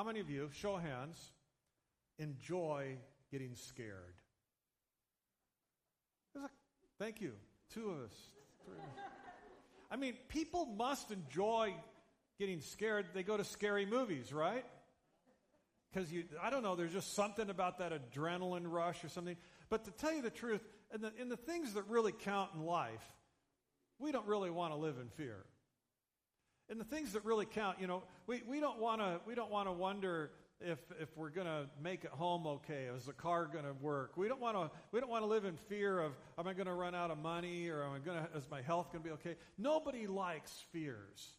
how many of you, show hands, enjoy getting scared? A, thank you. Two of us. Three. I mean, people must enjoy getting scared. They go to scary movies, right? Because you, I don't know, there's just something about that adrenaline rush or something. But to tell you the truth, in the, in the things that really count in life, we don't really want to live in fear. In the things that really count, you know, we, we don't want to we don't want to wonder if if we're going to make it home okay. Is the car going to work? We don't want to we don't want to live in fear of am I going to run out of money or am I going to is my health going to be okay? Nobody likes fears.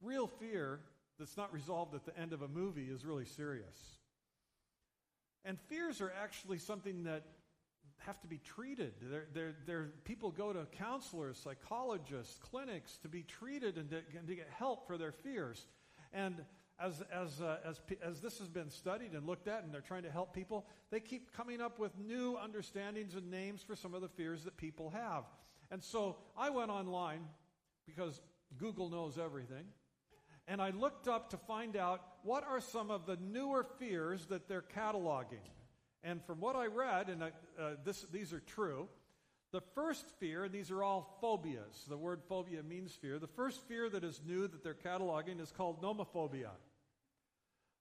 Real fear that's not resolved at the end of a movie is really serious. And fears are actually something that have to be treated. They're, they're, they're, people go to counselors, psychologists, clinics to be treated and to, and to get help for their fears. And as, as, uh, as, as this has been studied and looked at, and they're trying to help people, they keep coming up with new understandings and names for some of the fears that people have. And so I went online because Google knows everything. And I looked up to find out what are some of the newer fears that they're cataloging. And from what I read, and uh, this, these are true, the first fear, and these are all phobias. The word phobia means fear. The first fear that is new that they're cataloging is called nomophobia.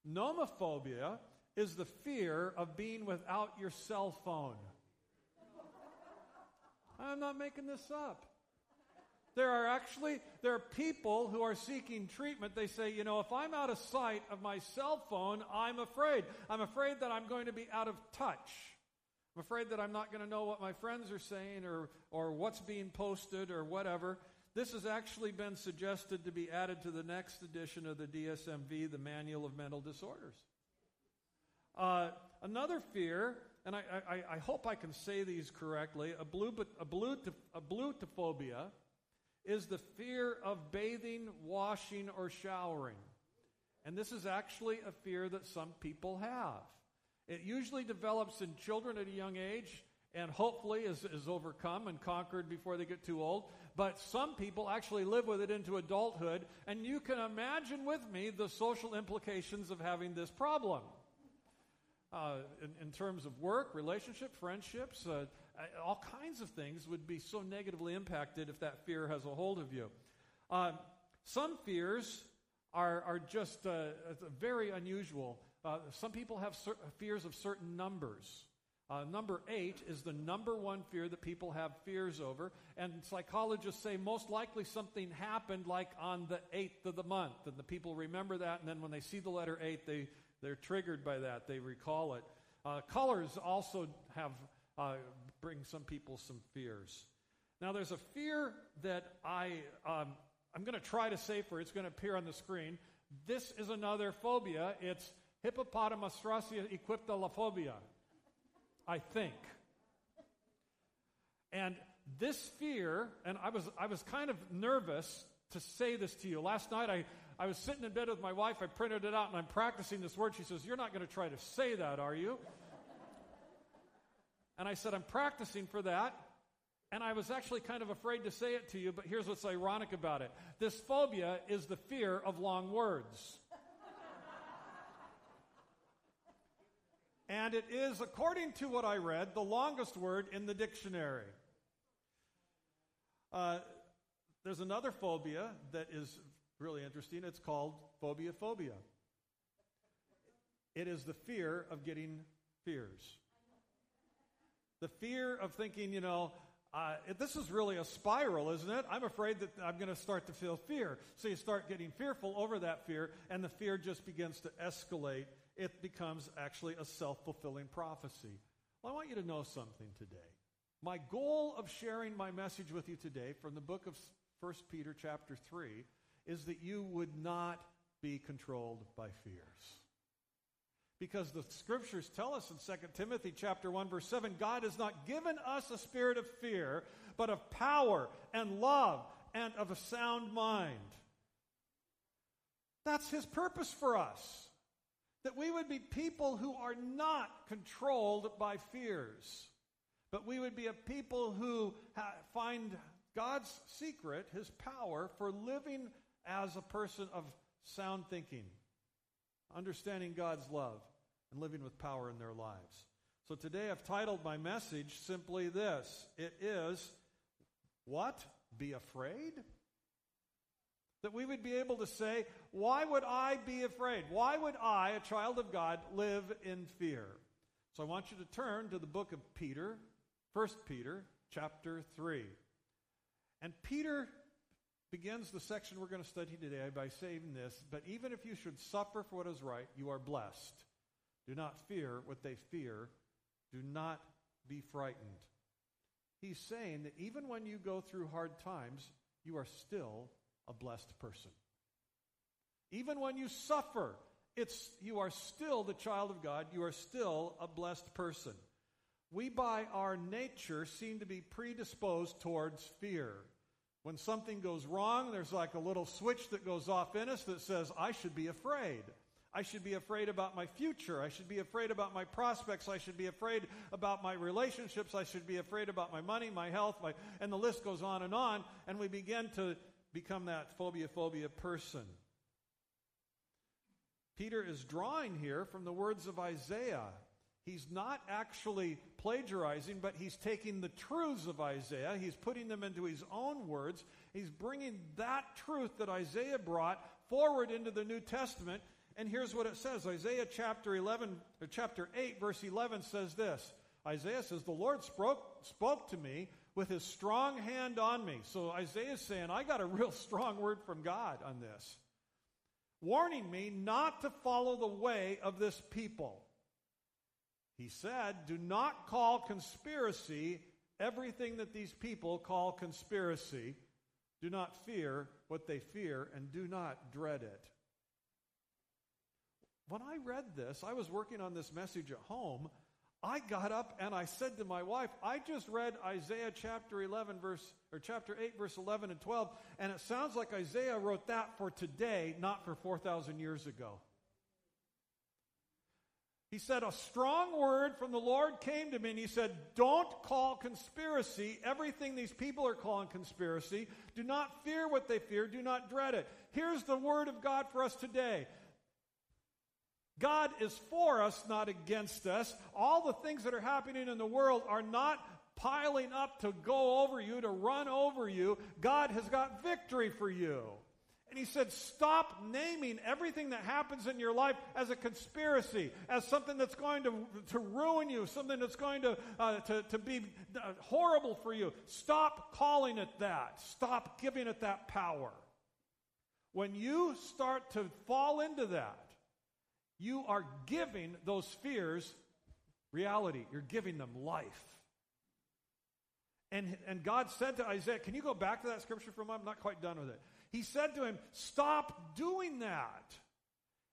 Nomophobia is the fear of being without your cell phone. I'm not making this up. There are actually there are people who are seeking treatment. They say, you know, if I'm out of sight of my cell phone, I'm afraid. I'm afraid that I'm going to be out of touch. I'm afraid that I'm not going to know what my friends are saying or or what's being posted or whatever. This has actually been suggested to be added to the next edition of the DSMV, the Manual of Mental Disorders. Uh, another fear, and I, I, I, hope I can say these correctly, a, is the fear of bathing, washing, or showering. And this is actually a fear that some people have. It usually develops in children at a young age and hopefully is, is overcome and conquered before they get too old. But some people actually live with it into adulthood, and you can imagine with me the social implications of having this problem. Uh, in, in, terms of work, relationship, friendships, uh, all kinds of things would be so negatively impacted if that fear has a hold of you. Uh, some fears are, are just uh, very unusual. Uh, some people have cer- fears of certain numbers. Uh, number eight is the number one fear that people have fears over. And psychologists say most likely something happened like on the eighth of the month. And the people remember that. And then when they see the letter eight, they, they're triggered by that. They recall it. Uh, colors also have uh, bring some people some fears. Now, there's a fear that I, um, I'm going to try to say for it's going to appear on the screen. This is another phobia. It's hippopotomonstrosesquippedaliophobia, I think. And this fear, and I was, I was kind of nervous to say this to you. Last night I, I was sitting in bed with my wife. I printed it out and I'm practicing this word. She says, You're not going to try to say that, are you? And I said, I'm practicing for that. And I was actually kind of afraid to say it to you, but here's what's ironic about it this phobia is the fear of long words. and it is, according to what I read, the longest word in the dictionary. Uh, there's another phobia that is really interesting. It's called phobia phobia. It is the fear of getting fears. The fear of thinking, you know, uh, this is really a spiral, isn't it? I'm afraid that I'm going to start to feel fear. So you start getting fearful over that fear, and the fear just begins to escalate. It becomes actually a self fulfilling prophecy. Well, I want you to know something today. My goal of sharing my message with you today from the book of 1 Peter, chapter 3, is that you would not be controlled by fears. Because the scriptures tell us in 2 Timothy chapter 1 verse 7, God has not given us a spirit of fear, but of power and love and of a sound mind. That's his purpose for us. That we would be people who are not controlled by fears, but we would be a people who ha- find God's secret, his power, for living as a person of sound thinking understanding God's love, and living with power in their lives. So today I've titled my message simply this it is what? Be afraid? That we would be able to say, Why would I be afraid? Why would I, a child of God, live in fear? So I want you to turn to the book of Peter, 1 Peter, chapter 3. And Peter begins the section we're going to study today by saying this But even if you should suffer for what is right, you are blessed. Do not fear what they fear, do not be frightened. He's saying that even when you go through hard times, you are still a blessed person. Even when you suffer, it's you are still the child of God, you are still a blessed person. We by our nature seem to be predisposed towards fear. When something goes wrong, there's like a little switch that goes off in us that says, I should be afraid. I should be afraid about my future. I should be afraid about my prospects. I should be afraid about my relationships. I should be afraid about my money, my health, my, and the list goes on and on. And we begin to become that phobia phobia person. Peter is drawing here from the words of Isaiah. He's not actually plagiarizing, but he's taking the truths of Isaiah, he's putting them into his own words. He's bringing that truth that Isaiah brought forward into the New Testament. And here's what it says Isaiah chapter 11, or chapter 8, verse 11 says this Isaiah says, The Lord spoke, spoke to me with his strong hand on me. So Isaiah is saying, I got a real strong word from God on this, warning me not to follow the way of this people. He said, Do not call conspiracy everything that these people call conspiracy. Do not fear what they fear, and do not dread it. When I read this, I was working on this message at home. I got up and I said to my wife, I just read Isaiah chapter 11 verse or chapter 8 verse 11 and 12 and it sounds like Isaiah wrote that for today, not for 4000 years ago. He said, A strong word from the Lord came to me, and he said, Don't call conspiracy everything these people are calling conspiracy. Do not fear what they fear, do not dread it. Here's the word of God for us today God is for us, not against us. All the things that are happening in the world are not piling up to go over you, to run over you. God has got victory for you. And he said, Stop naming everything that happens in your life as a conspiracy, as something that's going to, to ruin you, something that's going to, uh, to, to be uh, horrible for you. Stop calling it that. Stop giving it that power. When you start to fall into that, you are giving those fears reality. You're giving them life. And, and God said to Isaiah, can you go back to that scripture for a moment? I'm not quite done with it. He said to him, Stop doing that.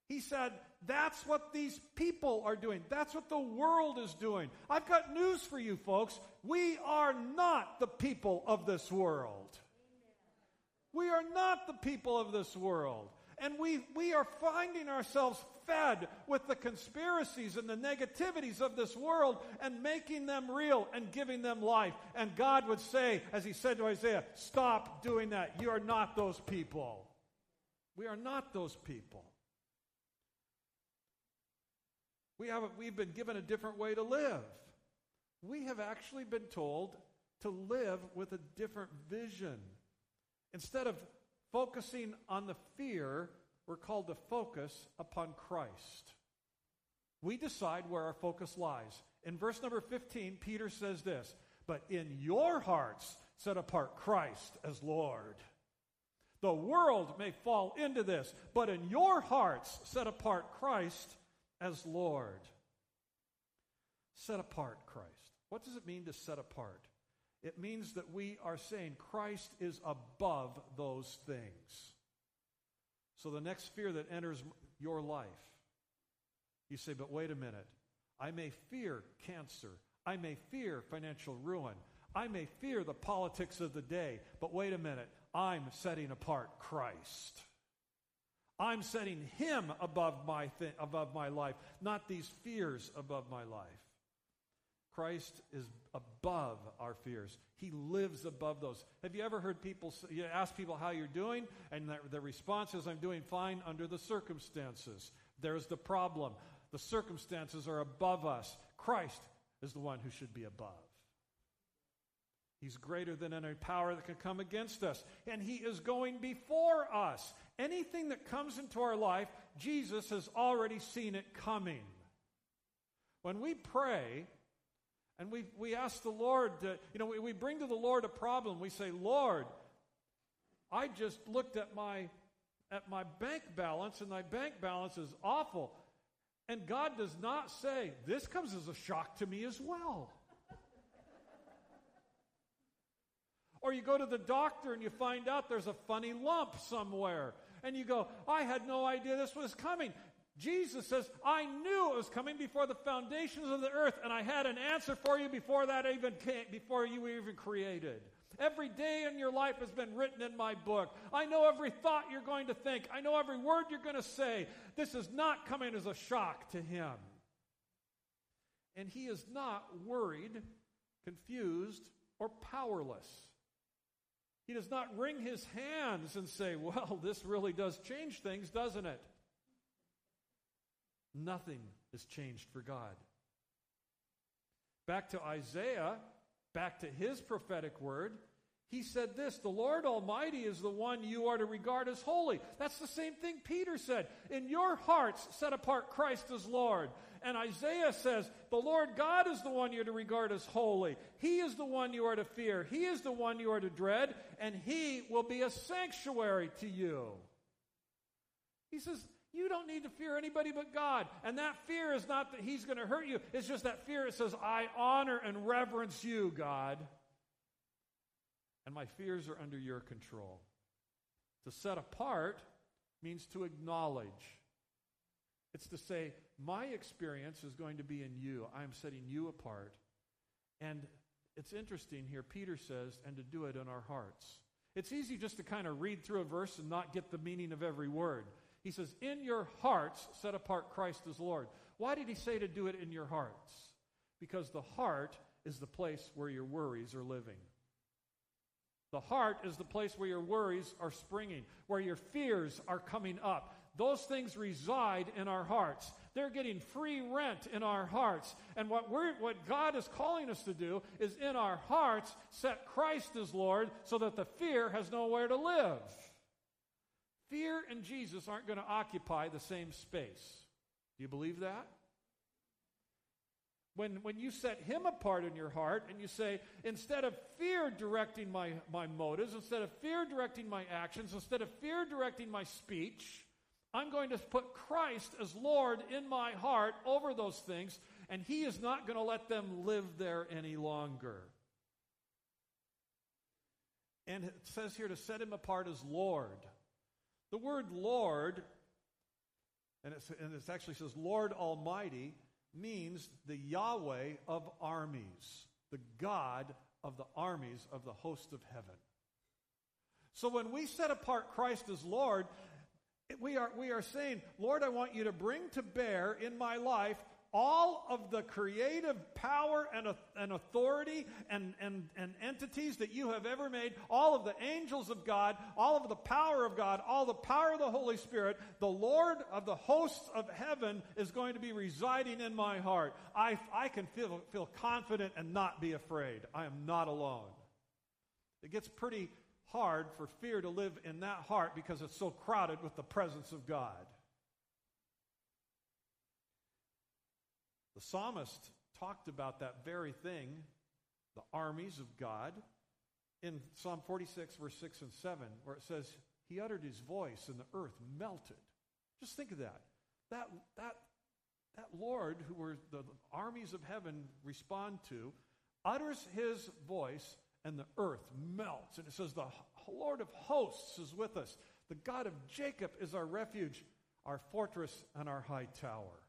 He said, That's what these people are doing. That's what the world is doing. I've got news for you, folks. We are not the people of this world. We are not the people of this world. And we, we are finding ourselves fed with the conspiracies and the negativities of this world and making them real and giving them life. And God would say, as he said to Isaiah, stop doing that. You are not those people. We are not those people. We have, we've been given a different way to live. We have actually been told to live with a different vision. Instead of focusing on the fear, we're called to focus upon Christ. We decide where our focus lies. In verse number 15, Peter says this But in your hearts, set apart Christ as Lord. The world may fall into this, but in your hearts, set apart Christ as Lord. Set apart Christ. What does it mean to set apart? It means that we are saying Christ is above those things. So the next fear that enters your life, you say, but wait a minute. I may fear cancer. I may fear financial ruin. I may fear the politics of the day. But wait a minute. I'm setting apart Christ. I'm setting him above my, th- above my life, not these fears above my life. Christ is above our fears. He lives above those. Have you ever heard people say, you ask people how you're doing, and the response is, I'm doing fine under the circumstances. There's the problem. The circumstances are above us. Christ is the one who should be above. He's greater than any power that can come against us. And He is going before us. Anything that comes into our life, Jesus has already seen it coming. When we pray and we, we ask the Lord, to, you know, we, we bring to the Lord a problem, we say, Lord, I just looked at my, at my bank balance and my bank balance is awful. And God does not say, This comes as a shock to me as well. Or you go to the doctor and you find out there's a funny lump somewhere. And you go, I had no idea this was coming. Jesus says, I knew it was coming before the foundations of the earth, and I had an answer for you before that even came, before you were even created. Every day in your life has been written in my book. I know every thought you're going to think. I know every word you're going to say. This is not coming as a shock to him. And he is not worried, confused, or powerless. He does not wring his hands and say, Well, this really does change things, doesn't it? Nothing has changed for God. Back to Isaiah, back to his prophetic word, he said this The Lord Almighty is the one you are to regard as holy. That's the same thing Peter said. In your hearts, set apart Christ as Lord. And Isaiah says, The Lord God is the one you're to regard as holy. He is the one you are to fear. He is the one you are to dread, and He will be a sanctuary to you. He says, You don't need to fear anybody but God. And that fear is not that He's going to hurt you, it's just that fear. It says, I honor and reverence you, God. And my fears are under your control. To set apart means to acknowledge. It's to say, my experience is going to be in you. I'm setting you apart. And it's interesting here, Peter says, and to do it in our hearts. It's easy just to kind of read through a verse and not get the meaning of every word. He says, In your hearts, set apart Christ as Lord. Why did he say to do it in your hearts? Because the heart is the place where your worries are living. The heart is the place where your worries are springing, where your fears are coming up. Those things reside in our hearts. They're getting free rent in our hearts. And what, we're, what God is calling us to do is in our hearts set Christ as Lord so that the fear has nowhere to live. Fear and Jesus aren't going to occupy the same space. Do you believe that? When, when you set him apart in your heart and you say, instead of fear directing my, my motives, instead of fear directing my actions, instead of fear directing my speech, I'm going to put Christ as Lord in my heart over those things, and He is not going to let them live there any longer. And it says here to set Him apart as Lord. The word Lord, and, and it actually says Lord Almighty, means the Yahweh of armies, the God of the armies of the host of heaven. So when we set apart Christ as Lord, we are, we are saying, Lord, I want you to bring to bear in my life all of the creative power and, and authority and, and, and entities that you have ever made, all of the angels of God, all of the power of God, all the power of the Holy Spirit, the Lord of the hosts of heaven is going to be residing in my heart. I, I can feel, feel confident and not be afraid. I am not alone. It gets pretty hard for fear to live in that heart because it's so crowded with the presence of God. The psalmist talked about that very thing, the armies of God, in Psalm 46, verse 6 and 7, where it says, He uttered His voice and the earth melted. Just think of that. That, that, that Lord, who were the armies of heaven respond to, utters His voice and the earth melts. And it says, The Lord of hosts is with us. The God of Jacob is our refuge, our fortress, and our high tower.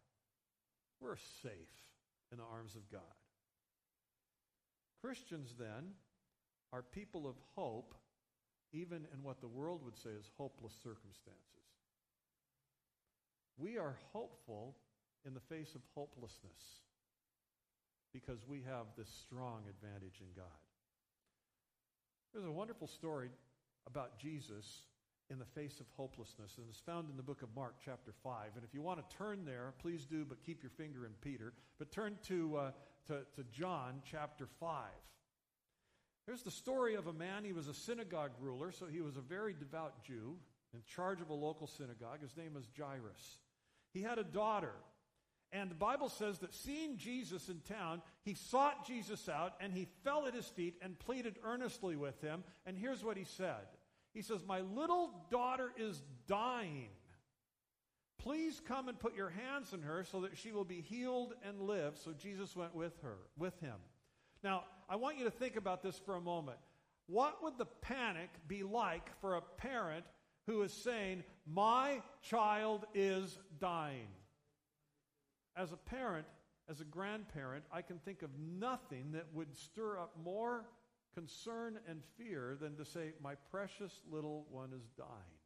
We're safe in the arms of God. Christians, then, are people of hope, even in what the world would say is hopeless circumstances. We are hopeful in the face of hopelessness because we have this strong advantage in God. There's a wonderful story about Jesus in the face of hopelessness, and it's found in the book of Mark, chapter 5. And if you want to turn there, please do, but keep your finger in Peter. But turn to, uh, to, to John, chapter 5. Here's the story of a man. He was a synagogue ruler, so he was a very devout Jew in charge of a local synagogue. His name was Jairus. He had a daughter. And the Bible says that seeing Jesus in town, he sought Jesus out and he fell at his feet and pleaded earnestly with him. And here's what he said He says, My little daughter is dying. Please come and put your hands on her so that she will be healed and live. So Jesus went with her, with him. Now, I want you to think about this for a moment. What would the panic be like for a parent who is saying, My child is dying? As a parent, as a grandparent, I can think of nothing that would stir up more concern and fear than to say, My precious little one is dying.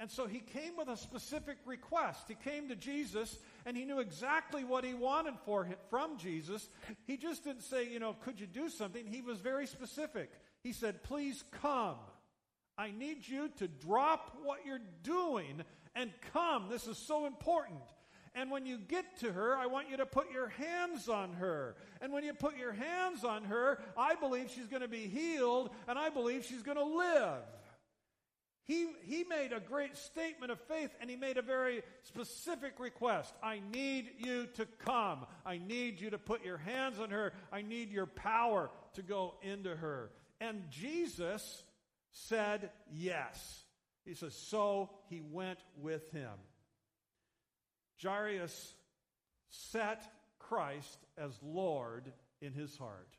And so he came with a specific request. He came to Jesus and he knew exactly what he wanted for him, from Jesus. He just didn't say, you know, could you do something? He was very specific. He said, please come. I need you to drop what you're doing and come. This is so important. And when you get to her, I want you to put your hands on her. And when you put your hands on her, I believe she's going to be healed and I believe she's going to live. He, he made a great statement of faith and he made a very specific request. I need you to come. I need you to put your hands on her. I need your power to go into her. And Jesus said yes. He says, so he went with him. Jairus set Christ as Lord in his heart.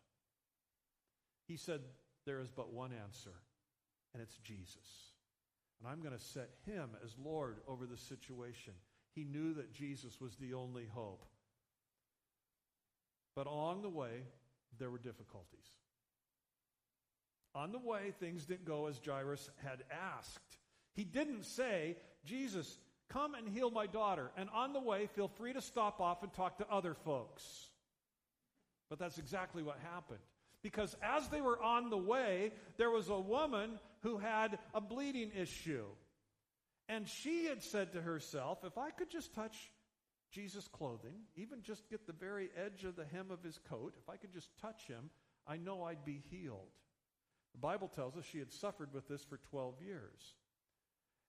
He said, There is but one answer, and it's Jesus. And I'm going to set him as Lord over the situation. He knew that Jesus was the only hope. But along the way, there were difficulties. On the way, things didn't go as Jairus had asked. He didn't say, Jesus, come and heal my daughter. And on the way, feel free to stop off and talk to other folks. But that's exactly what happened. Because as they were on the way, there was a woman who had a bleeding issue. And she had said to herself, if I could just touch Jesus' clothing, even just get the very edge of the hem of his coat, if I could just touch him, I know I'd be healed. The Bible tells us she had suffered with this for 12 years.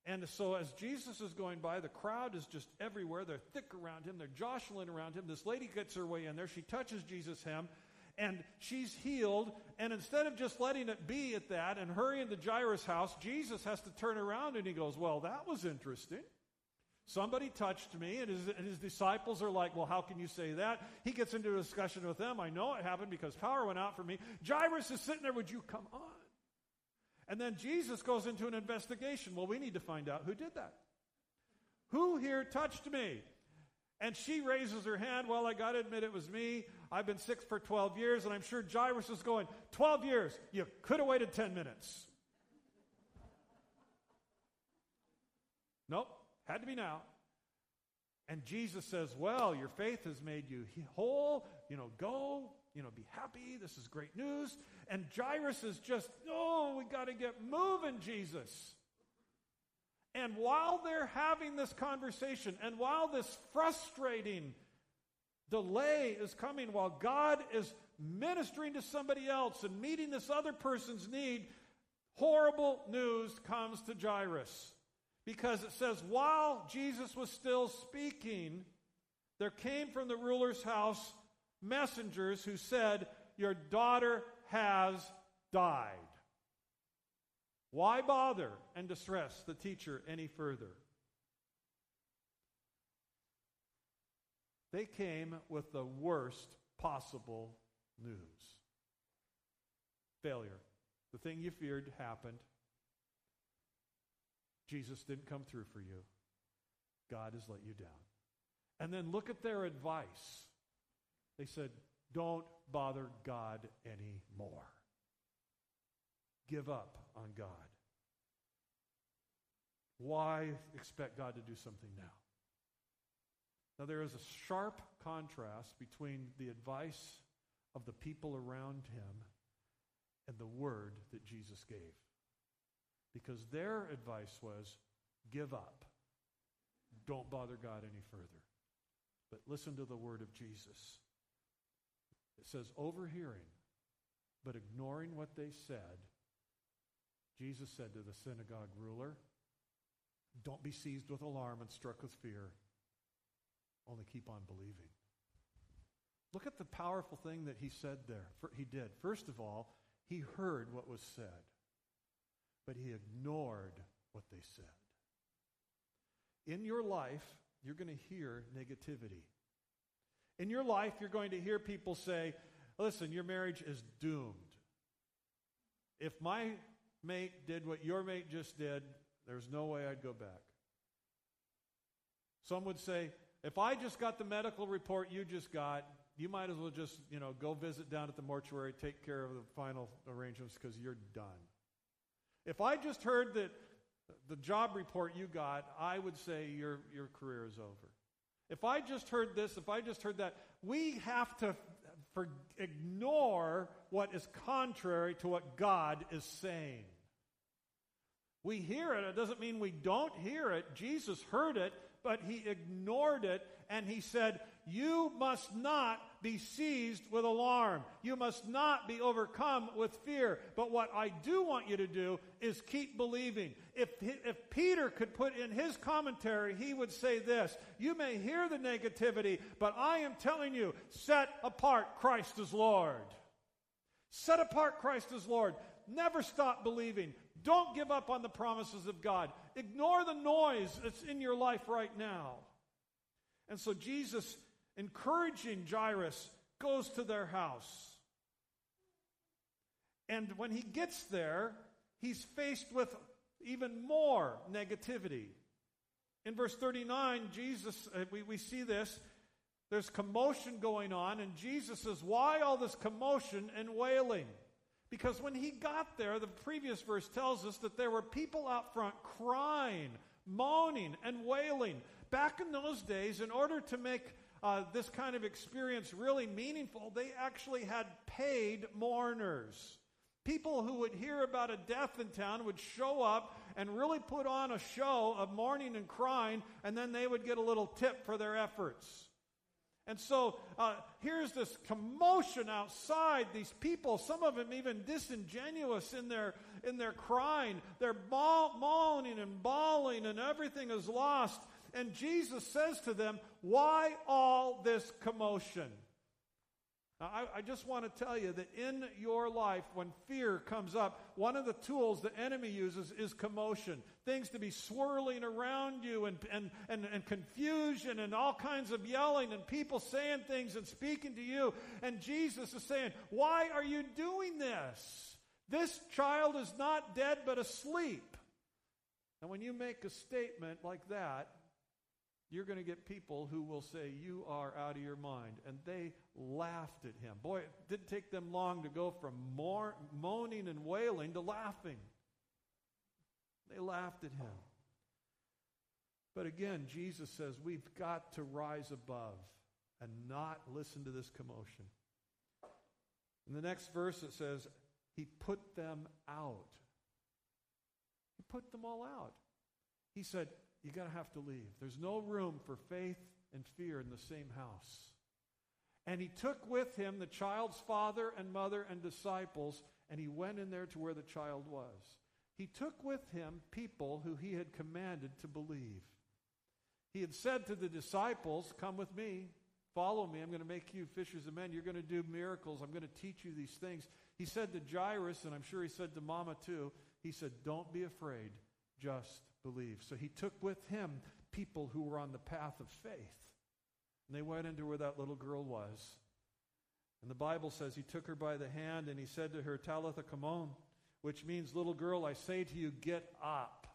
And so, as Jesus is going by, the crowd is just everywhere. They're thick around him, they're jostling around him. This lady gets her way in there. She touches Jesus' hem, and she's healed. And instead of just letting it be at that and hurrying to Jairus' house, Jesus has to turn around and he goes, Well, that was interesting. Somebody touched me, and his, and his, disciples are like, Well, how can you say that? He gets into a discussion with them. I know it happened because power went out from me. Jairus is sitting there, Would you come on? And then Jesus goes into an investigation. Well, we need to find out who did that. Who here touched me? And she raises her hand. Well, I got to admit it was me. I've been sick for 12 years, and I'm sure Jairus is going, 12 years? You could have waited 10 minutes. Nope, had to be now. And Jesus says, Well, your faith has made you whole. You know, go, you know, be happy. This is great news. And Jairus is just, Oh, we got to get moving, Jesus. And while they're having this conversation, and while this frustrating delay is coming, while God is ministering to somebody else and meeting this other person's need, horrible news comes to Jairus. Because it says, while Jesus was still speaking, there came from the ruler's house messengers who said, Your daughter has died. Why bother and distress the teacher any further? They came with the worst possible news failure. The thing you feared happened. Jesus didn't come through for you. God has let you down. And then look at their advice. They said, Don't bother God anymore. Give up on God. Why expect God to do something now? Now, there is a sharp contrast between the advice of the people around him and the word that Jesus gave. because their advice was give up. Don't bother God any further. But listen to the word of Jesus. It says, overhearing, but ignoring what they said, Jesus said to the synagogue ruler, Don't be seized with alarm and struck with fear. Only keep on believing. Look at the powerful thing that he said there. He did. First of all, he heard what was said, but he ignored what they said. In your life, you're going to hear negativity. In your life, you're going to hear people say, listen, your marriage is doomed. If my mate did what your mate just did, there's no way I'd go back. Some would say, if I just got the medical report you just got, you might as well just, you know, go visit down at the mortuary, take care of the final arrangements because you're done. If I just heard that the job report you got, I would say your, your career is over. If I just heard this, if I just heard that, we have to for, ignore what is contrary to what God is saying. We hear it. It doesn't mean we don't hear it. Jesus heard it, but he ignored it and he said, You must not be seized with alarm. You must not be overcome with fear. But what I do want you to do is keep believing. If, if Peter could put in his commentary, he would say this You may hear the negativity, but I am telling you, set apart Christ as Lord. Set apart Christ as Lord. Never stop believing. Don't give up on the promises of God. Ignore the noise that's in your life right now. And so Jesus, encouraging Jairus, goes to their house. And when he gets there, he's faced with even more negativity. In verse 39, Jesus, uh, we, we see this. There's commotion going on, and Jesus says, Why all this commotion and wailing? Because when he got there, the previous verse tells us that there were people out front crying, moaning, and wailing. Back in those days, in order to make uh, this kind of experience really meaningful, they actually had paid mourners. People who would hear about a death in town would show up and really put on a show of mourning and crying, and then they would get a little tip for their efforts. And so uh, here's this commotion outside. These people, some of them even disingenuous in their in their crying. They're moaning and bawling, and everything is lost. And Jesus says to them, "Why all this commotion?" Now, I, I, just want to tell you that in your life, when fear comes up, one of the tools the enemy uses is commotion. Things to be swirling around you and, and, and, and confusion and all kinds of yelling and people saying things and speaking to you. And Jesus is saying, Why are you doing this? This child is not dead but asleep. And when you make a statement like that, you're going to get people who will say, You are out of your mind. And they laughed at him. Boy, it didn't take them long to go from moaning and wailing to laughing. They laughed at him. But again, Jesus says we've got to rise above and not listen to this commotion. In the next verse, it says, He put them out. He put them all out. He said, you're going to have to leave. There's no room for faith and fear in the same house. And he took with him the child's father and mother and disciples, and he went in there to where the child was. He took with him people who he had commanded to believe. He had said to the disciples, Come with me, follow me. I'm going to make you fishers of men. You're going to do miracles. I'm going to teach you these things. He said to Jairus, and I'm sure he said to Mama too, he said, Don't be afraid, just believe. So he took with him people who were on the path of faith. And they went into where that little girl was. And the Bible says he took her by the hand and he said to her, Talitha Kamon, which means, little girl, I say to you, get up.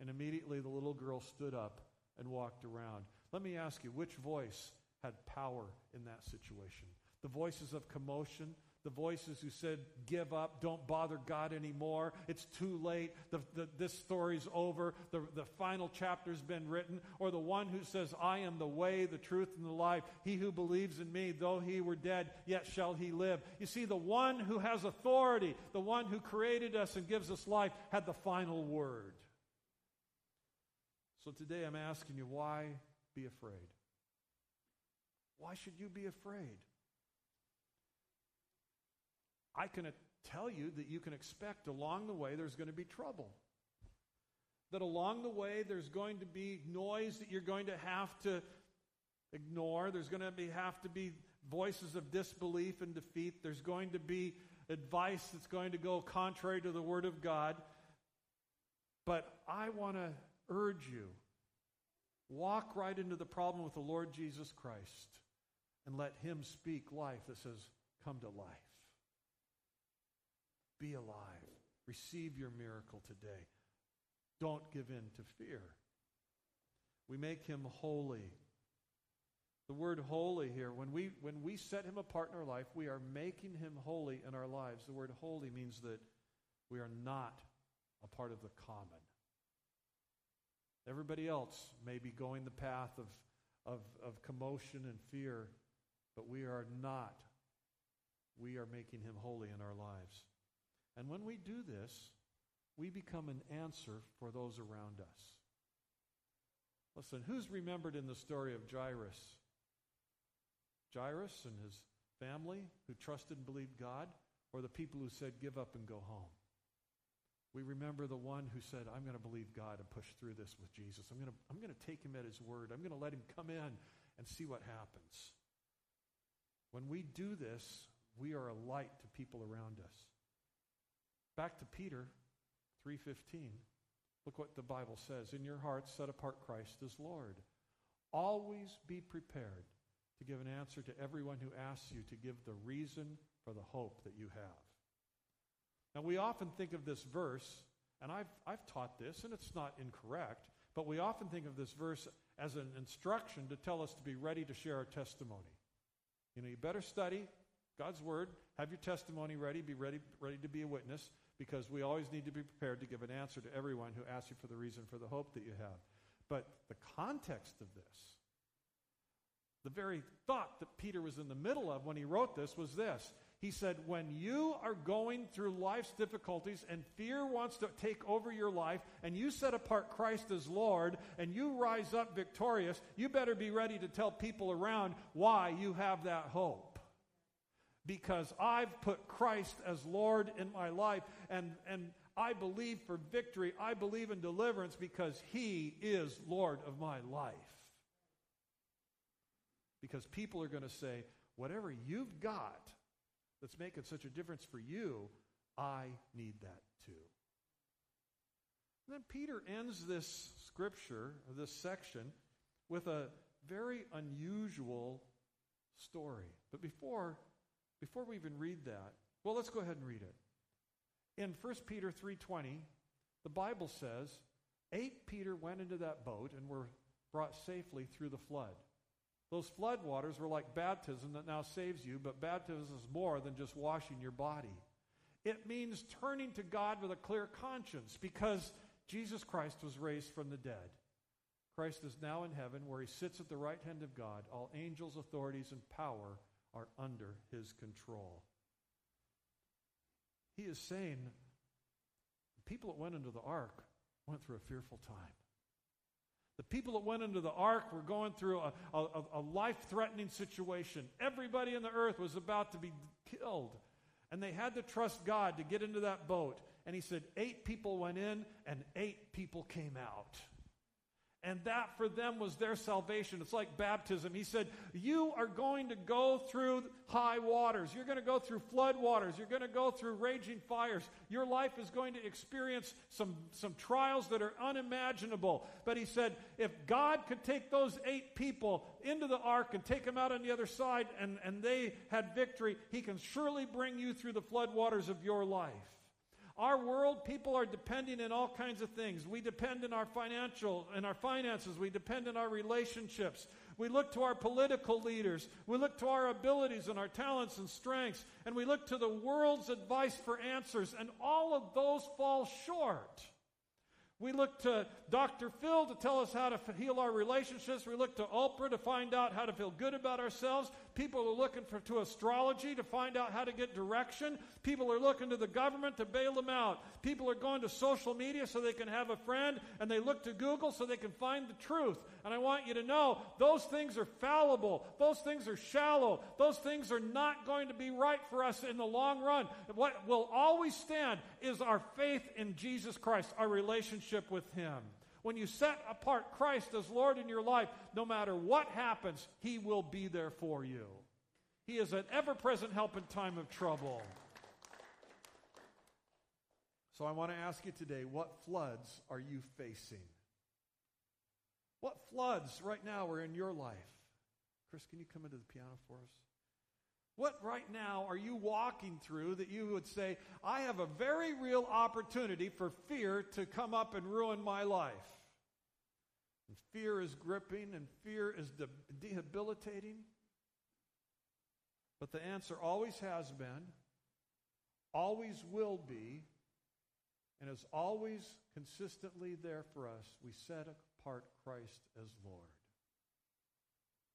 And immediately the little girl stood up and walked around. Let me ask you, which voice had power in that situation? The voices of commotion, the voices who said, Give up, don't bother God anymore, it's too late, the, the, this story's over, the, the final chapter's been written, or the one who says, I am the way, the truth, and the life. He who believes in me, though he were dead, yet shall he live. You see, the one who has authority, the one who created us and gives us life, had the final word. So today I'm asking you, why be afraid? Why should you be afraid? I can tell you that you can expect along the way there's going to be trouble. That along the way there's going to be noise that you're going to have to ignore. There's going to be, have to be voices of disbelief and defeat. There's going to be advice that's going to go contrary to the Word of God. But I want to urge you walk right into the problem with the Lord Jesus Christ and let Him speak life that says, Come to life. Be alive. Receive your miracle today. Don't give in to fear. We make him holy. The word holy here, when we, when we set him apart in our life, we are making him holy in our lives. The word holy means that we are not a part of the common. Everybody else may be going the path of, of, of commotion and fear, but we are not. We are making him holy in our lives. And when we do this, we become an answer for those around us. Listen, who's remembered in the story of Jairus? Jairus and his family who trusted and believed God, or the people who said, give up and go home? We remember the one who said, I'm going to believe God and push through this with Jesus. I'm going to, I'm going to take him at his word. I'm going to let him come in and see what happens. When we do this, we are a light to people around us. Back to Peter 3:15. Look what the Bible says, "In your hearts set apart Christ as Lord. Always be prepared to give an answer to everyone who asks you to give the reason for the hope that you have." Now we often think of this verse, and I've I've taught this and it's not incorrect, but we often think of this verse as an instruction to tell us to be ready to share our testimony. You know, you better study God's word, have your testimony ready, be ready ready to be a witness because we always need to be prepared to give an answer to everyone who asks you for the reason for the hope that you have. But the context of this, the very thought that Peter was in the middle of when he wrote this was this. He said, When you are going through life's difficulties and fear wants to take over your life, and you set apart Christ as Lord, and you rise up victorious, you better be ready to tell people around why you have that hope because I've put Christ as Lord in my life and, and I believe for victory. I believe in deliverance because He is Lord of my life. Because people are going to say, whatever you've got that's making such a difference for you, I need that too. And then Peter ends this scripture, this section, with a very unusual story. But before before we even read that, well, let's go ahead and read it. In 1 Peter 3:20, the Bible says, "Eight Peter went into that boat and were brought safely through the flood." Those flood waters were like baptism that now saves you, but baptism is more than just washing your body. It means turning to God with a clear conscience because Jesus Christ was raised from the dead. Christ is now in heaven where he sits at the right hand of God. All angels, authorities, and power are under his control. He is saying the people that went into the ark went through a fearful time. The people that went into the ark were going through a, a, a life threatening situation. Everybody in the earth was about to be killed. And they had to trust God to get into that boat. And he said, eight people went in and eight people came out. And that for them was their salvation. It's like baptism. He said, You are going to go through high waters. You're going to go through flood waters. You're going to go through raging fires. Your life is going to experience some, some trials that are unimaginable. But he said, If God could take those eight people into the ark and take them out on the other side and, and they had victory, he can surely bring you through the flood waters of your life. Our world, people are depending in all kinds of things. We depend in our financial, and our finances. We depend in our relationships. We look to our political leaders. We look to our abilities and our talents and strengths. And we look to the world's advice for answers. And all of those fall short. We look to Dr. Phil to tell us how to heal our relationships. We look to Oprah to find out how to feel good about ourselves. People are looking for, to astrology to find out how to get direction. People are looking to the government to bail them out. People are going to social media so they can have a friend, and they look to Google so they can find the truth. And I want you to know those things are fallible. Those things are shallow. Those things are not going to be right for us in the long run. What will always stand is our faith in Jesus Christ, our relationship with Him. When you set apart Christ as Lord in your life, no matter what happens, He will be there for you. He is an ever present help in time of trouble. So I want to ask you today what floods are you facing? What floods right now are in your life? Chris, can you come into the piano for us? What right now are you walking through that you would say, I have a very real opportunity for fear to come up and ruin my life? And fear is gripping and fear is de- debilitating. But the answer always has been, always will be, and is always consistently there for us. We set apart Christ as Lord.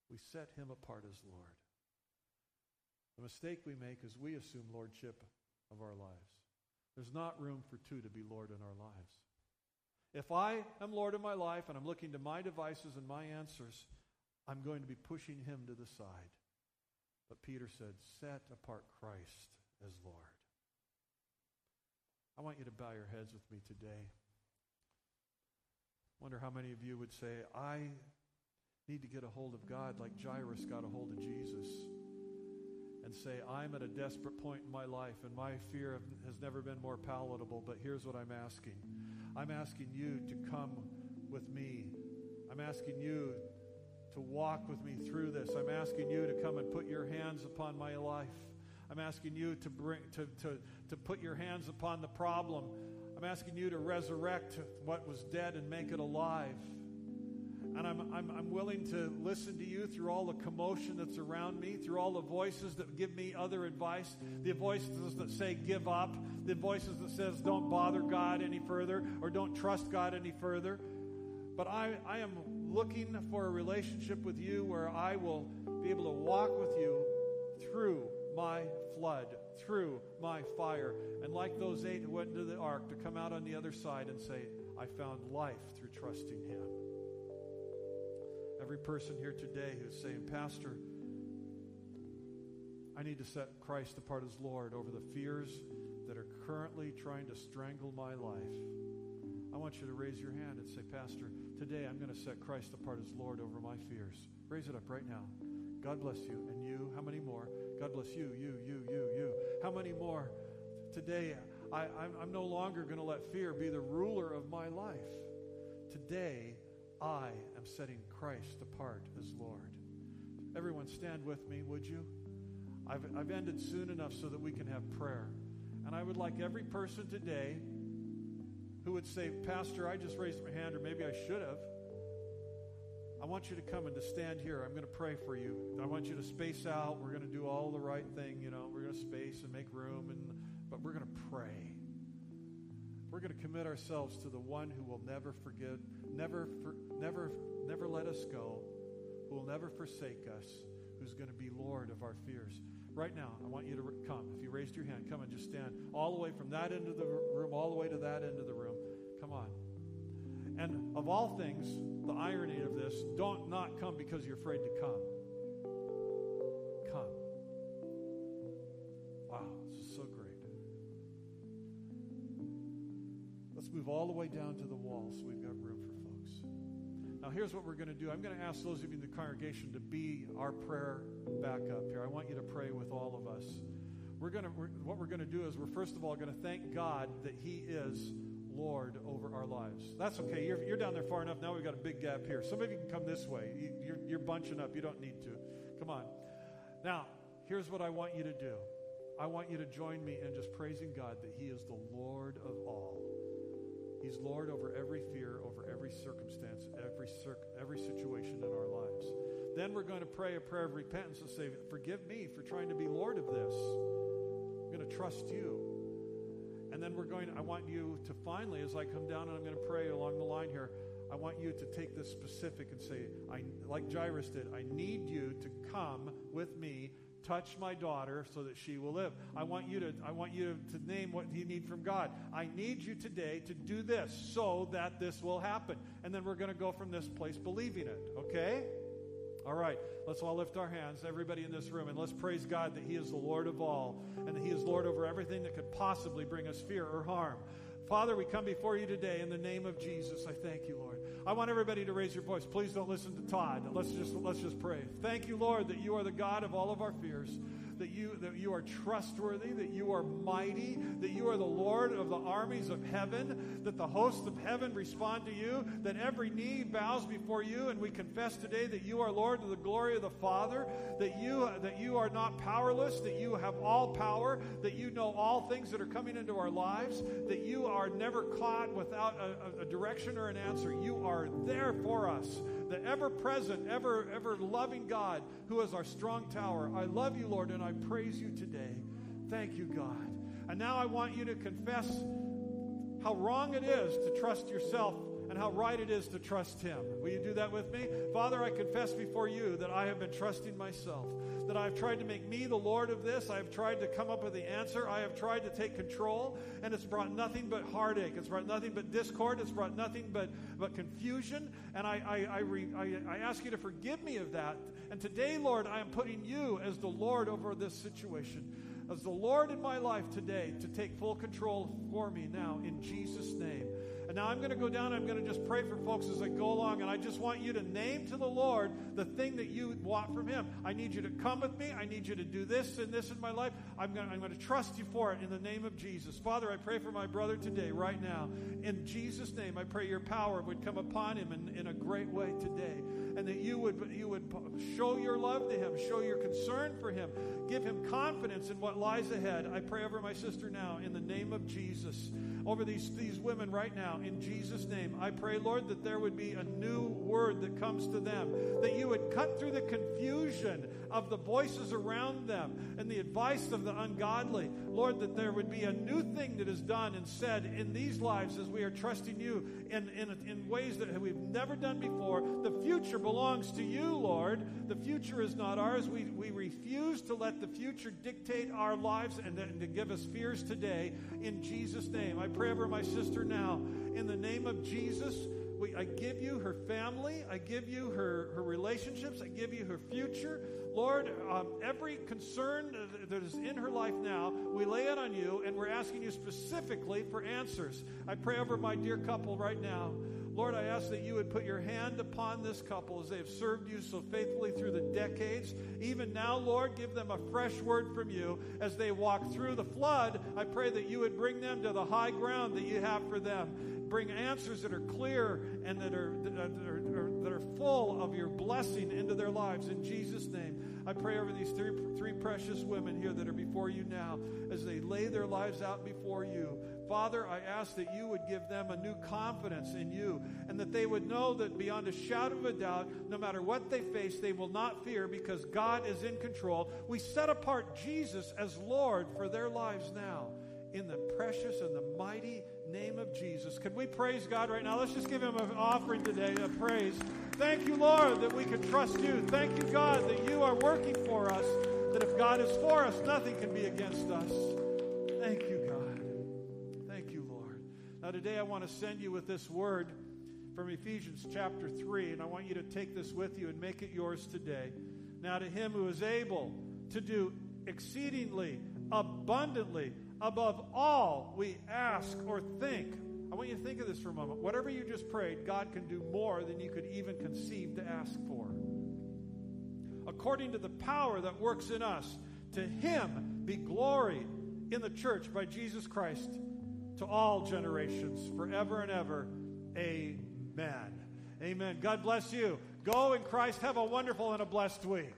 We set him apart as Lord. The mistake we make is we assume lordship of our lives. There's not room for two to be Lord in our lives. If I am Lord of my life and I'm looking to my devices and my answers, I'm going to be pushing him to the side. But Peter said, Set apart Christ as Lord. I want you to bow your heads with me today. Wonder how many of you would say, I need to get a hold of God like Jairus got a hold of Jesus and say, I'm at a desperate point in my life and my fear has never been more palatable, but here's what I'm asking. I'm asking you to come with me. I'm asking you to walk with me through this. I'm asking you to come and put your hands upon my life. I'm asking you to bring to, to, to put your hands upon the problem. I'm asking you to resurrect what was dead and make it alive. And I'm, I'm, I'm willing to listen to you through all the commotion that's around me, through all the voices that give me other advice, the voices that say give up, the voices that says don't bother God any further or don't trust God any further. But I, I am looking for a relationship with you where I will be able to walk with you through my flood, through my fire. And like those eight who went into the ark, to come out on the other side and say, I found life through trusting Him. Every person here today who's saying, Pastor, I need to set Christ apart as Lord over the fears that are currently trying to strangle my life. I want you to raise your hand and say, Pastor, today I'm going to set Christ apart as Lord over my fears. Raise it up right now. God bless you. And you, how many more? God bless you, you, you, you, you. How many more? Today, I, am no longer going to let fear be the ruler of my life. Today, I setting Christ apart as Lord. Everyone, stand with me, would you? I've, I've ended soon enough so that we can have prayer. And I would like every person today who would say, Pastor, I just raised my hand, or maybe I should have. I want you to come and to stand here. I'm going to pray for you. I want you to space out. We're going to do all the right thing. You know, we're going to space and make room, and but we're going to pray. We're going to commit ourselves to the one who will never forgive, never, for, never, never let us go, who will never forsake us, who's going to be Lord of our fears. Right now, I want you to come. If you raised your hand, come and just stand all the way from that end of the room, all the way to that end of the room. Come on. And of all things, the irony of this, don't not come because you're afraid to come. Come. Let's move all the way down to the wall so we've got room for folks. Now, here's what we're going to do. I'm going to ask those of you in the congregation to be our prayer backup here. I want you to pray with all of us. We're going to, we're, what we're going to do is we're first of all going to thank God that He is Lord over our lives. That's okay. You're, you're down there far enough. Now we've got a big gap here. Some of you can come this way. You, you're, you're bunching up. You don't need to. Come on. Now, here's what I want you to do I want you to join me in just praising God that He is the Lord of all. He's Lord over every fear, over every circumstance, every, cir- every situation in our lives. Then we're going to pray a prayer of repentance and say, Forgive me for trying to be Lord of this. I'm going to trust you. And then we're going, I want you to finally, as I come down and I'm going to pray along the line here, I want you to take this specific and say, I, like Jairus did, I need you to come with me touch my daughter so that she will live. I want you to I want you to, to name what you need from God. I need you today to do this so that this will happen. And then we're going to go from this place believing it, okay? All right, let's all lift our hands, everybody in this room, and let's praise God that He is the Lord of all and that He is Lord over everything that could possibly bring us fear or harm. Father, we come before you today in the name of Jesus. I thank you, Lord. I want everybody to raise your voice. Please don't listen to Todd. Let's just let's just pray. Thank you, Lord, that you are the God of all of our fears that you, that you are trustworthy, that you are mighty, that you are the Lord of the armies of heaven, that the hosts of heaven respond to you, that every knee bows before you, and we confess today that you are Lord to the glory of the Father, that you, that you are not powerless, that you have all power, that you know all things that are coming into our lives, that you are never caught without a, a direction or an answer. You are there for us the ever present, ever, ever loving God who is our strong tower. I love you, Lord, and I praise you today. Thank you, God. And now I want you to confess how wrong it is to trust yourself and how right it is to trust Him. Will you do that with me? Father, I confess before you that I have been trusting myself that I've tried to make me the Lord of this. I've tried to come up with the answer. I have tried to take control, and it's brought nothing but heartache. It's brought nothing but discord. It's brought nothing but, but confusion. And I, I, I, re, I, I ask you to forgive me of that. And today, Lord, I am putting you as the Lord over this situation, as the Lord in my life today to take full control for me now, in Jesus' name. And now I'm going to go down I'm going to just pray for folks as I go along. And I just want you to name to the Lord the thing that you want from Him. I need you to come with me. I need you to do this and this in my life. I'm going, to, I'm going to trust you for it in the name of Jesus. Father, I pray for my brother today, right now. In Jesus' name, I pray your power would come upon him in, in a great way today. And that you would, you would show your love to him, show your concern for him, give him confidence in what lies ahead. I pray over my sister now in the name of Jesus over these, these women right now in Jesus' name. I pray, Lord, that there would be a new word that comes to them, that you would cut through the confusion of the voices around them and the advice of the ungodly. Lord, that there would be a new thing that is done and said in these lives as we are trusting you in, in, in ways that we've never done before. The future belongs to you, Lord. The future is not ours. We, we refuse to let the future dictate our lives and, and to give us fears today. In Jesus' name, I pray over my sister now. In the name of Jesus, we, I give you her family. I give you her, her relationships. I give you her future. Lord, um, every concern that is in her life now, we lay it on you, and we're asking you specifically for answers. I pray over my dear couple right now. Lord, I ask that you would put your hand upon this couple as they have served you so faithfully through the decades. Even now, Lord, give them a fresh word from you as they walk through the flood. I pray that you would bring them to the high ground that you have for them. Bring answers that are clear and that are, that are, that are full of your blessing into their lives. In Jesus' name, I pray over these three, three precious women here that are before you now as they lay their lives out before you. Father, I ask that you would give them a new confidence in you and that they would know that beyond a shadow of a doubt, no matter what they face, they will not fear because God is in control. We set apart Jesus as Lord for their lives now in the precious and the mighty name of Jesus. Can we praise God right now? Let's just give him an offering today of praise. Thank you, Lord, that we can trust you. Thank you, God, that you are working for us, that if God is for us, nothing can be against us. Today I want to send you with this word from Ephesians chapter 3, and I want you to take this with you and make it yours today. Now, to him who is able to do exceedingly, abundantly, above all we ask or think. I want you to think of this for a moment. Whatever you just prayed, God can do more than you could even conceive to ask for. According to the power that works in us, to him be glory in the church by Jesus Christ to all generations, forever and ever. Amen. Amen. God bless you. Go in Christ. Have a wonderful and a blessed week.